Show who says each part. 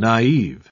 Speaker 1: naive.